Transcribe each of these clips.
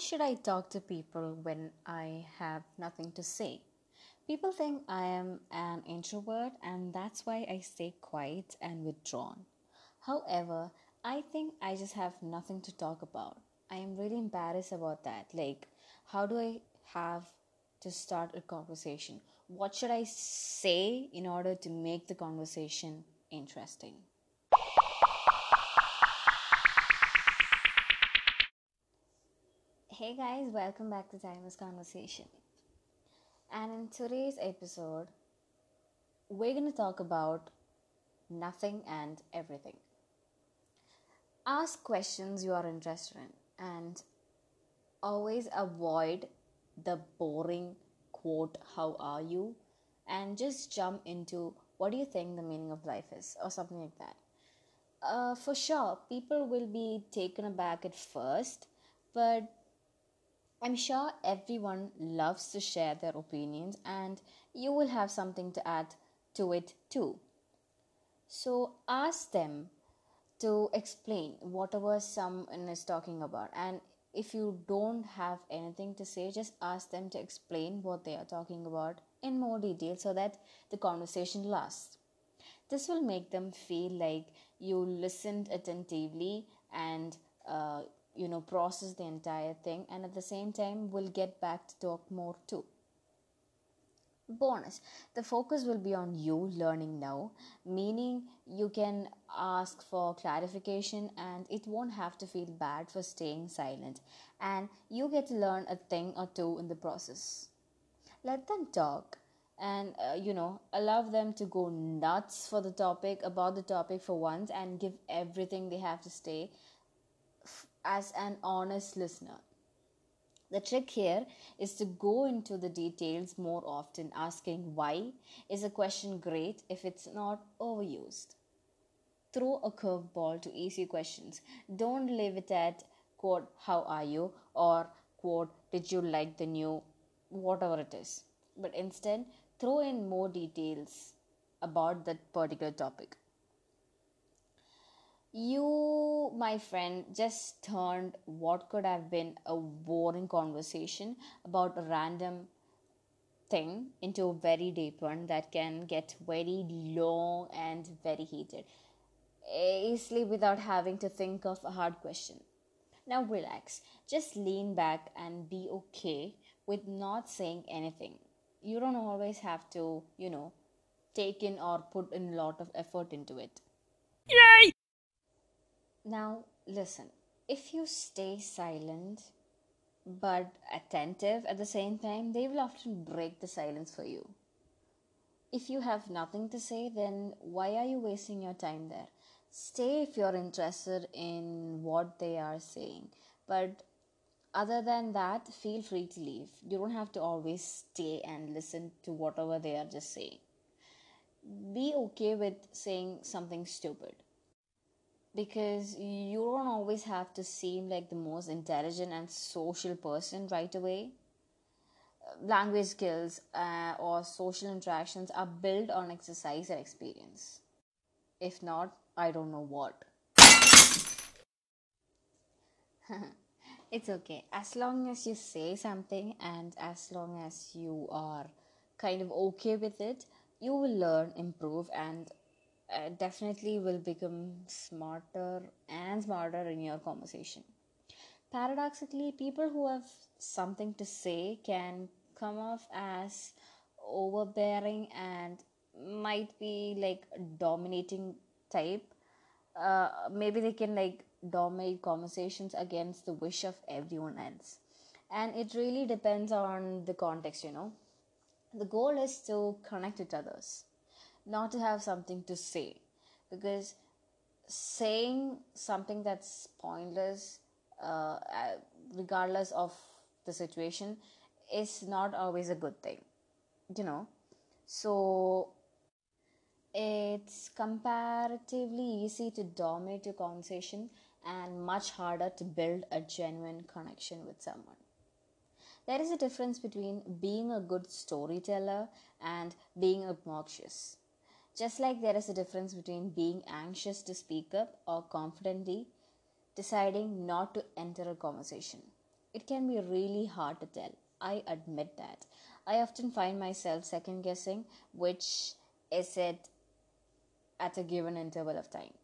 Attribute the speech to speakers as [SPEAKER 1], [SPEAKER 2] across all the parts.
[SPEAKER 1] should I talk to people when I have nothing to say? People think I am an introvert, and that's why I stay quiet and withdrawn. However, I think I just have nothing to talk about. I am really embarrassed about that. Like, how do I have to start a conversation? What should I say in order to make the conversation interesting? Hey guys, welcome back to Timeless Conversation. And in today's episode, we're going to talk about nothing and everything. Ask questions you are interested in and always avoid the boring quote, How are you? and just jump into what do you think the meaning of life is, or something like that. Uh, for sure, people will be taken aback at first, but I'm sure everyone loves to share their opinions, and you will have something to add to it too. So ask them to explain whatever someone is talking about, and if you don't have anything to say, just ask them to explain what they are talking about in more detail so that the conversation lasts. This will make them feel like you listened attentively and uh, you know process the entire thing and at the same time we'll get back to talk more too. Bonus the focus will be on you learning now meaning you can ask for clarification and it won't have to feel bad for staying silent and you get to learn a thing or two in the process. Let them talk and uh, you know allow them to go nuts for the topic about the topic for once and give everything they have to say as an honest listener. The trick here is to go into the details more often, asking why is a question great if it's not overused. Throw a curveball to easy questions. Don't leave it at quote, how are you? or quote, did you like the new, whatever it is. But instead, throw in more details about that particular topic you, my friend, just turned what could have been a boring conversation about a random thing into a very deep one that can get very long and very heated easily without having to think of a hard question. Now relax, just lean back and be okay with not saying anything. You don't always have to, you know, take in or put in a lot of effort into it.
[SPEAKER 2] Yay!
[SPEAKER 1] Now, listen, if you stay silent but attentive at the same time, they will often break the silence for you. If you have nothing to say, then why are you wasting your time there? Stay if you're interested in what they are saying. But other than that, feel free to leave. You don't have to always stay and listen to whatever they are just saying. Be okay with saying something stupid because you don't always have to seem like the most intelligent and social person right away. Language skills uh, or social interactions are built on exercise and experience. If not, I don't know what. it's okay. As long as you say something and as long as you are kind of okay with it, you will learn, improve, and uh, definitely will become smarter and smarter in your conversation. Paradoxically, people who have something to say can come off as overbearing and might be like dominating type. Uh, maybe they can like dominate conversations against the wish of everyone else. And it really depends on the context, you know. The goal is to connect with others not to have something to say. Because saying something that's pointless uh, uh, regardless of the situation is not always a good thing you know? So it's comparatively easy to dominate a conversation and much harder to build a genuine connection with someone. There is a difference between being a good storyteller and being obnoxious just like there is a difference between being anxious to speak up or confidently deciding not to enter a conversation. it can be really hard to tell. I admit that. I often find myself second guessing which is it at a given interval of time.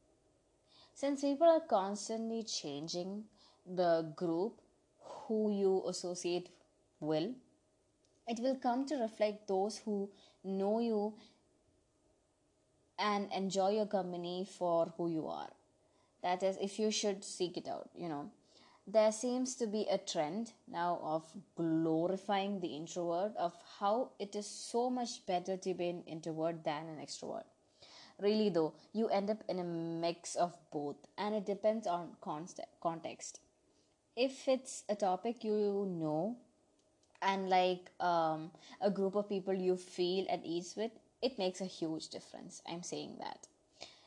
[SPEAKER 1] Since people are constantly changing the group who you associate will, it will come to reflect those who know you and enjoy your company for who you are. That is, if you should seek it out, you know. There seems to be a trend now of glorifying the introvert, of how it is so much better to be an introvert than an extrovert. Really, though, you end up in a mix of both, and it depends on context. If it's a topic you know and like um, a group of people you feel at ease with, it makes a huge difference. I'm saying that.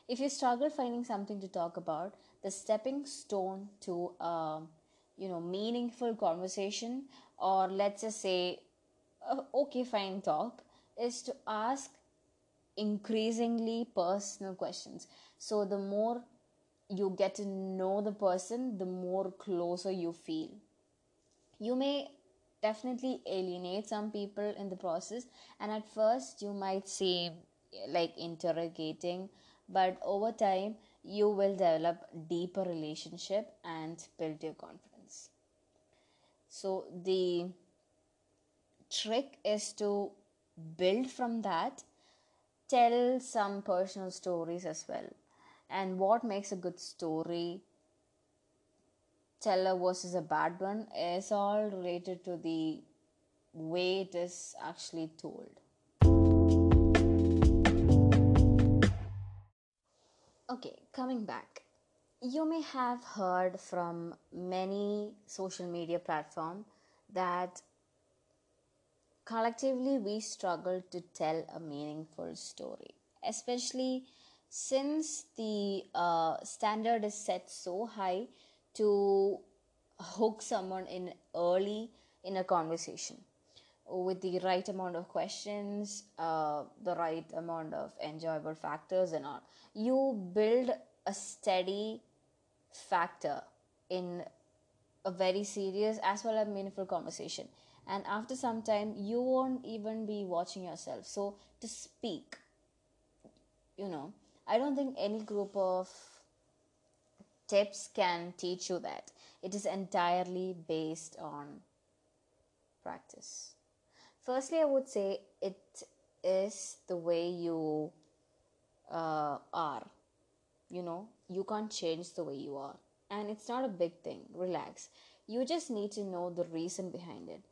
[SPEAKER 1] If you struggle finding something to talk about, the stepping stone to a you know meaningful conversation, or let's just say, okay, fine talk, is to ask increasingly personal questions. So the more you get to know the person, the more closer you feel. You may definitely alienate some people in the process, and at first you might seem like interrogating, but over time you will develop deeper relationship and build your confidence. So the trick is to build from that tell some personal stories as well. And what makes a good story teller versus a bad one is all related to the way it is actually told. Okay, coming back. You may have heard from many social media platforms that collectively we struggle to tell a meaningful story, especially since the uh, standard is set so high to hook someone in early in a conversation with the right amount of questions, uh, the right amount of enjoyable factors, and all. You build a steady factor in a very serious as well as meaningful conversation and after some time you won't even be watching yourself so to speak you know i don't think any group of tips can teach you that. It is entirely based on practice. Firstly i would say it is the way you uh, are. You know you can't change the way you are. And it's not a big thing. Relax. You just need to know the reason behind it.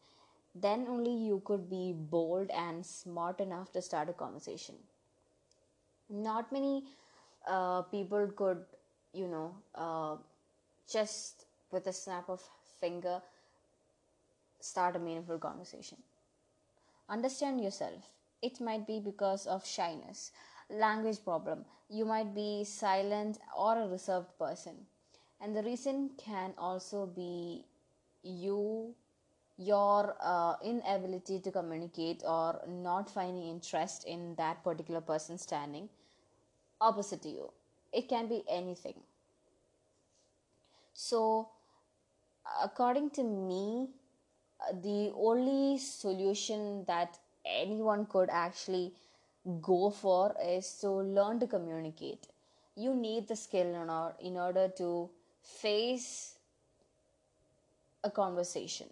[SPEAKER 1] Then only you could be bold and smart enough to start a conversation. Not many uh, people could you know uh, just with a snap of finger start a meaningful conversation. Understand yourself. It might be because of shyness language problem. You might be silent or a reserved person. And the reason can also be you your uh, inability to communicate or not finding interest in that particular person standing opposite to you it can be anything so according to me uh, the only solution that anyone could actually go for is to learn to communicate you need the skill in order, in order to face a conversation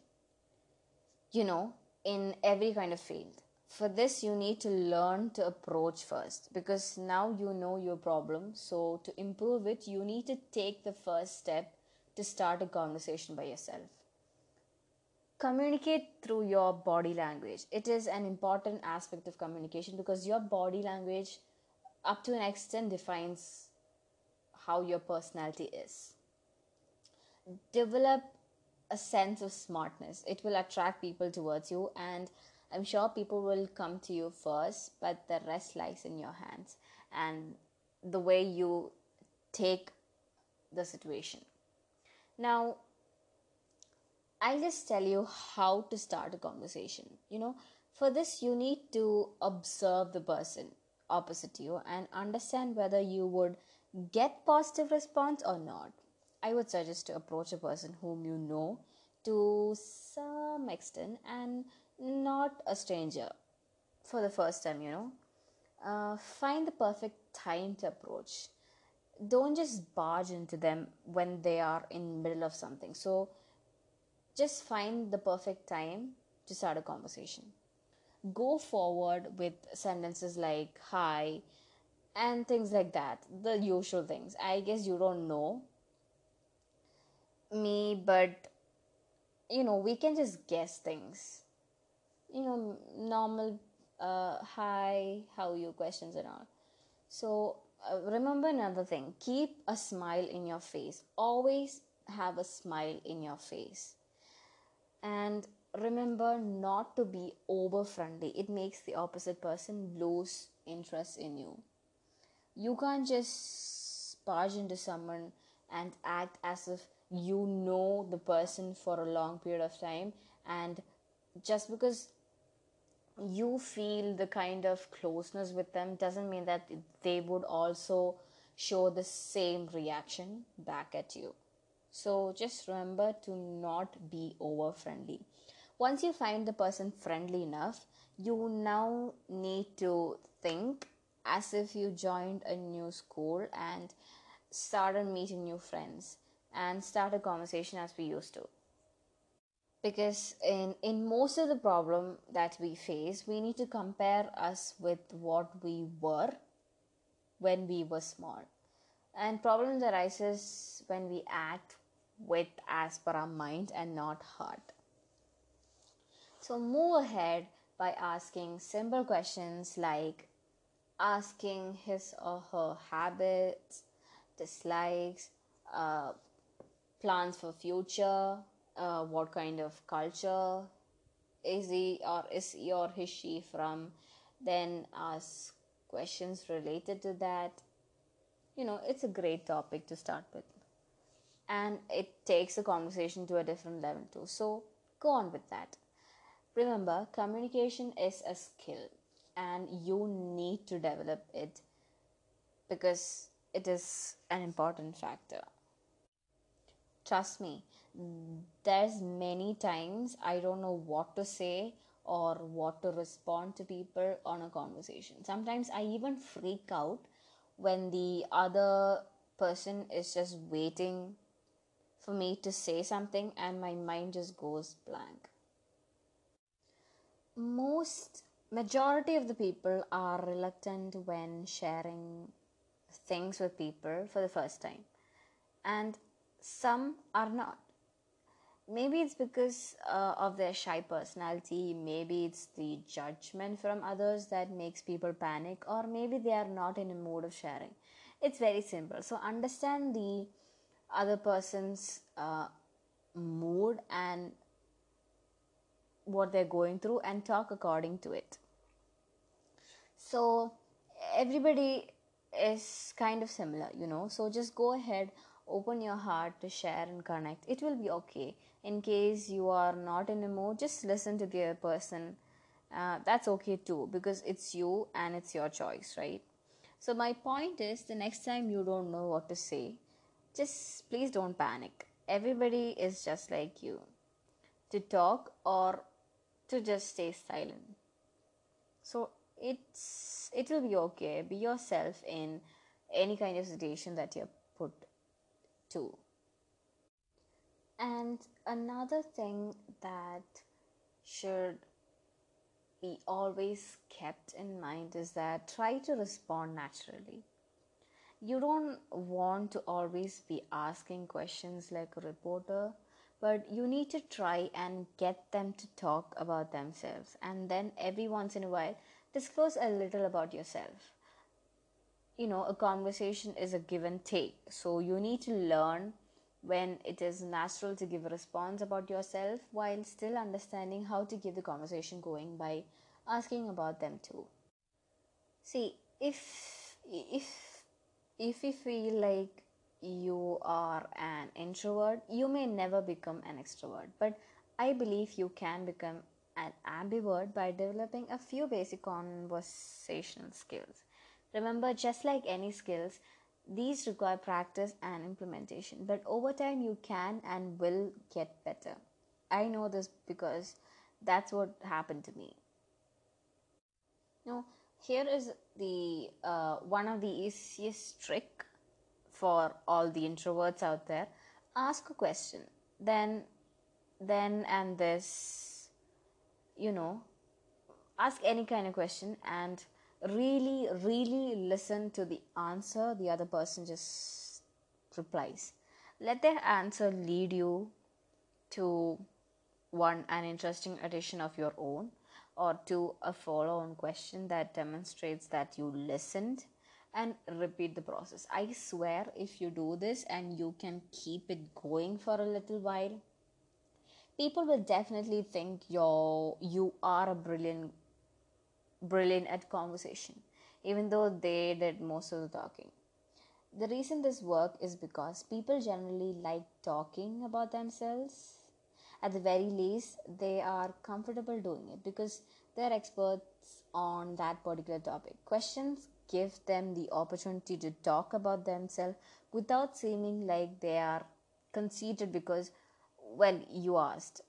[SPEAKER 1] you know, in every kind of field. For this, you need to learn to approach first because now you know your problem. So, to improve it, you need to take the first step to start a conversation by yourself. Communicate through your body language. It is an important aspect of communication because your body language, up to an extent, defines how your personality is. Develop a sense of smartness. It will attract people towards you, and I'm sure people will come to you first, but the rest lies in your hands and the way you take the situation. Now, I'll just tell you how to start a conversation. You know, for this, you need to observe the person opposite you and understand whether you would get positive response or not I would suggest to approach a person whom you know to some extent and not a stranger for the first time, you know. Uh, find the perfect time to approach. Don't just barge into them when they are in middle of something. So just find the perfect time to start a conversation. Go forward with sentences like hi and things like that. The usual things. I guess you don't know me, but you know, we can just guess things. You know, normal uh, hi, how you questions and all. So uh, remember another thing keep a smile in your face. Always have a smile in your face. And remember not to be over friendly, it makes the opposite person lose interest in you. You can't just barge into someone and act as if you know the person for a long period of time and just because you feel the kind of closeness with them doesn't mean that they would also show the same reaction back at you. So just remember to not be over friendly. Once you find the person friendly enough, you now need to think as if you joined a new school and started meeting new friends and start a conversation as we used to because in in most of the problem that we face we need to compare us with what we were when we were small. And problems arises when we act with as per our mind and not heart. So move ahead by asking simple questions like asking his or her habits dislikes uh, plans for future uh, what kind of culture is he or is he or is she from? Then ask questions related to that. You know it's a great topic to start with. And it takes the conversation to a different level too. So go on with that. Remember communication is a skill and you need to develop it because it is an important factor. Trust me there's many times i don't know what to say or what to respond to people on a conversation. Sometimes i even freak out when the other person is just waiting for me to say something and my mind just goes blank. Most majority of the people are reluctant when sharing things with people for the first time. And some are not maybe it's because uh, of their shy personality maybe it's the judgment from others that makes people panic or maybe they are not in a mood of sharing. It's very simple. So understand the other person's uh, mood and what they're going through and talk according to it. So everybody is kind of similar you know. So just go ahead open your heart to share and connect. It will be okay in case you are not in a mood just listen to the other person. Uh, that's okay too because it's you and it's your choice right? So my point is the next time you don't know what to say just please don't panic. Everybody is just like you. To talk or to just stay silent. So it's it will be okay. Be yourself in any kind of situation that you're put to. And another thing that should be always kept in mind is that try to respond naturally. You don't want to always be asking questions like a reporter, but you need to try and get them to talk about themselves and then every once in a while disclose a little about yourself. You know, a conversation is a give and take, so you need to learn when it is natural to give a response about yourself while still understanding how to keep the conversation going by asking about them too. See if if if you feel like you are an introvert you may never become an extrovert but i believe you can become an ambivert by developing a few basic conversational skills. Remember just like any skills these require practice and implementation, but over time you can and will get better. I know this because that's what happened to me. Now, here is the uh, one of the easiest trick for all the introverts out there. Ask a question, then, then and this, you know, ask any kind of question and really, really listen to the answer the other person just replies. Let their answer lead you to one an interesting addition of your own or to a follow on question that demonstrates that you listened and repeat the process. I swear, if you do this and you can keep it going for a little while, people will definitely think you're you are a brilliant brilliant at conversation even though they did most of the talking. The reason this work is because people generally like talking about themselves. At the very least they are comfortable doing it because they're experts on that particular topic. Questions give them the opportunity to talk about themselves without seeming like they are conceited because well you asked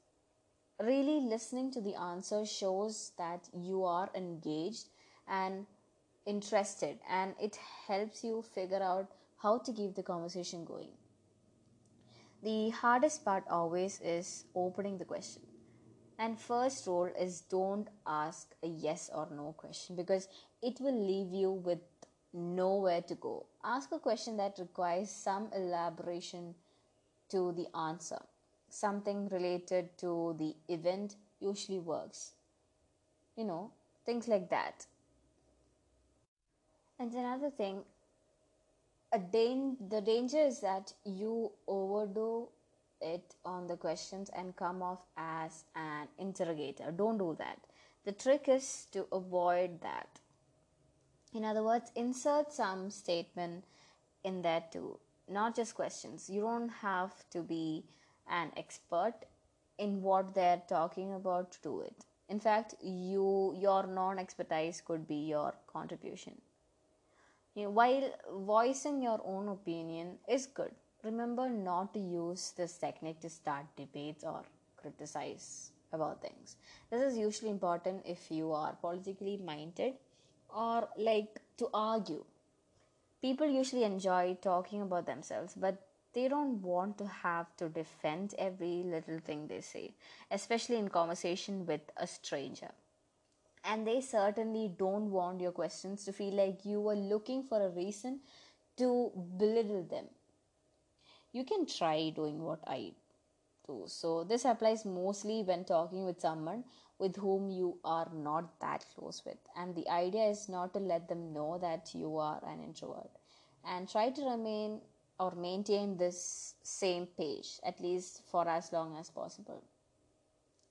[SPEAKER 1] really listening to the answer shows that you are engaged and interested and it helps you figure out how to keep the conversation going. The hardest part always is opening the question. And first rule is don't ask a yes or no question because it will leave you with nowhere to go. Ask a question that requires some elaboration to the answer something related to the event usually works. You know, things like that. And another thing, a dan- the danger is that you overdo it on the questions and come off as an interrogator. Don't do that. The trick is to avoid that. In other words, insert some statement in there too, not just questions. You don't have to be an expert in what they're talking about to do it. In fact you your non-expertise could be your contribution. You know, while voicing your own opinion is good remember not to use this technique to start debates or criticize about things. This is usually important if you are politically minded or like to argue. People usually enjoy talking about themselves but they don't want to have to defend every little thing they say, especially in conversation with a stranger. And they certainly don't want your questions to feel like you are looking for a reason to belittle them. You can try doing what I do. So, this applies mostly when talking with someone with whom you are not that close with. And the idea is not to let them know that you are an introvert and try to remain or maintain this same page at least for as long as possible.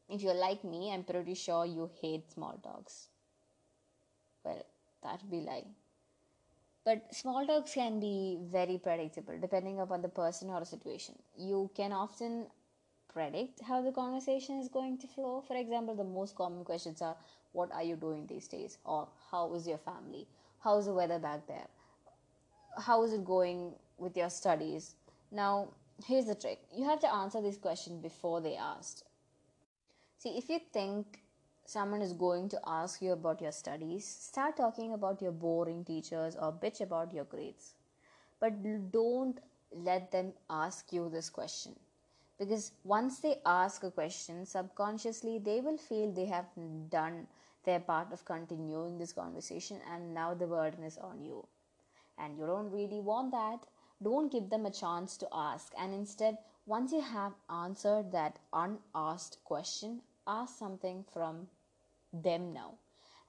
[SPEAKER 1] If you're like me, I'm pretty sure you hate small talks. Well, that'd be lie. But small talks can be very predictable depending upon the person or the situation. You can often predict how the conversation is going to flow. For example, the most common questions are What are you doing these days? or How is your family? How's the weather back there? How is it going with your studies. Now, here's the trick you have to answer this question before they asked. See, if you think someone is going to ask you about your studies, start talking about your boring teachers or bitch about your grades. But don't let them ask you this question. Because once they ask a question, subconsciously they will feel they have done their part of continuing this conversation and now the burden is on you. And you don't really want that don't give them a chance to ask. And instead once you have answered that unasked question ask something from them now.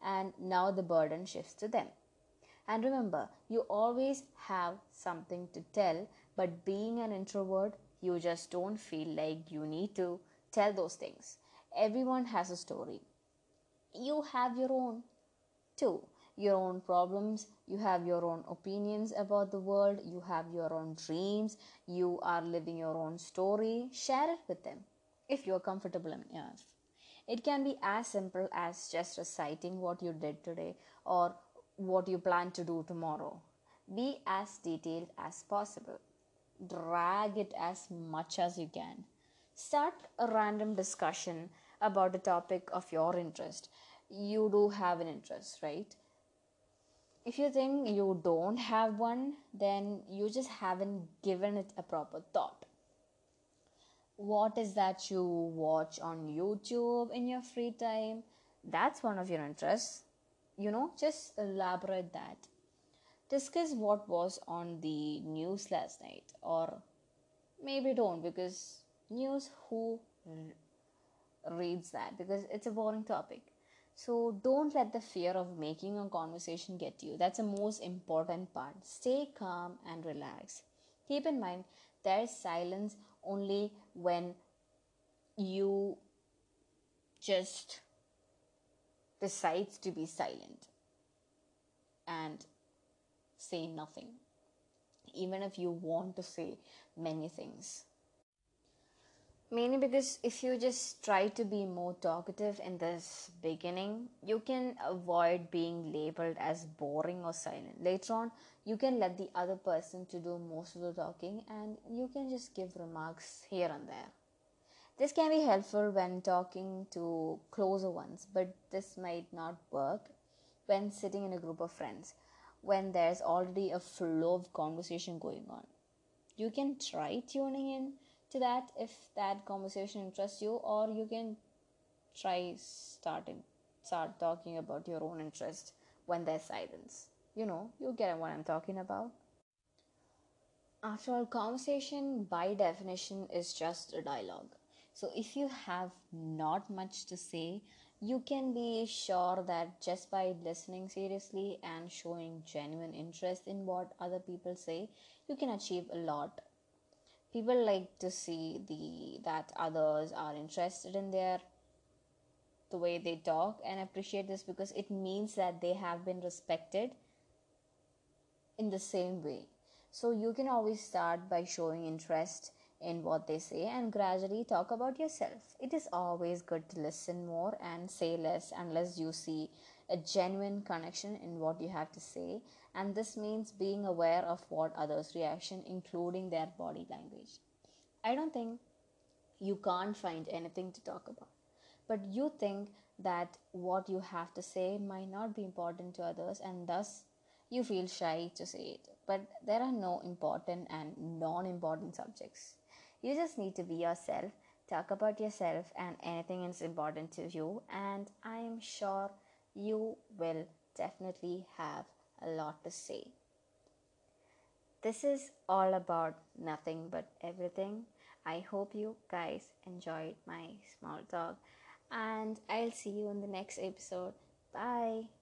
[SPEAKER 1] And now the burden shifts to them. And remember you always have something to tell but being an introvert you just don't feel like you need to tell those things. Everyone has a story. You have your own too your own problems, you have your own opinions about the world, you have your own dreams, you are living your own story. Share it with them if you're comfortable enough. It can be as simple as just reciting what you did today or what you plan to do tomorrow. Be as detailed as possible. Drag it as much as you can. Start a random discussion about a topic of your interest. You do have an interest, right? If you think you don't have one, then you just haven't given it a proper thought. What is that you watch on YouTube in your free time? That's one of your interests. You know, just elaborate that. Discuss what was on the news last night, or maybe don't because news who reads that because it's a boring topic. So don't let the fear of making a conversation get you. That's the most important part. Stay calm and relax. Keep in mind there's silence only when you just decides to be silent and say nothing even if you want to say many things Mainly because if you just try to be more talkative in this beginning, you can avoid being labeled as boring or silent. Later on, you can let the other person to do most of the talking and you can just give remarks here and there. This can be helpful when talking to closer ones, but this might not work when sitting in a group of friends when there's already a flow of conversation going on. You can try tuning in to that if that conversation interests you or you can try starting start talking about your own interest when there's silence. You know you get what i'm talking about. After all conversation by definition is just a dialogue. So if you have not much to say you can be sure that just by listening seriously and showing genuine interest in what other people say you can achieve a lot people like to see the that others are interested in their the way they talk and appreciate this because it means that they have been respected in the same way. So you can always start by showing interest in what they say and gradually talk about yourself. It is always good to listen more and say less unless you see a genuine connection in what you have to say and this means being aware of what others reaction including their body language. I don't think you can't find anything to talk about but you think that what you have to say might not be important to others and thus you feel shy to say it. But there are no important and non-important subjects. You just need to be yourself talk about yourself and anything is important to you and i am sure you will definitely have a lot to say. This is all about nothing but everything. I hope you guys enjoyed my small talk, and I'll see you in the next episode. Bye.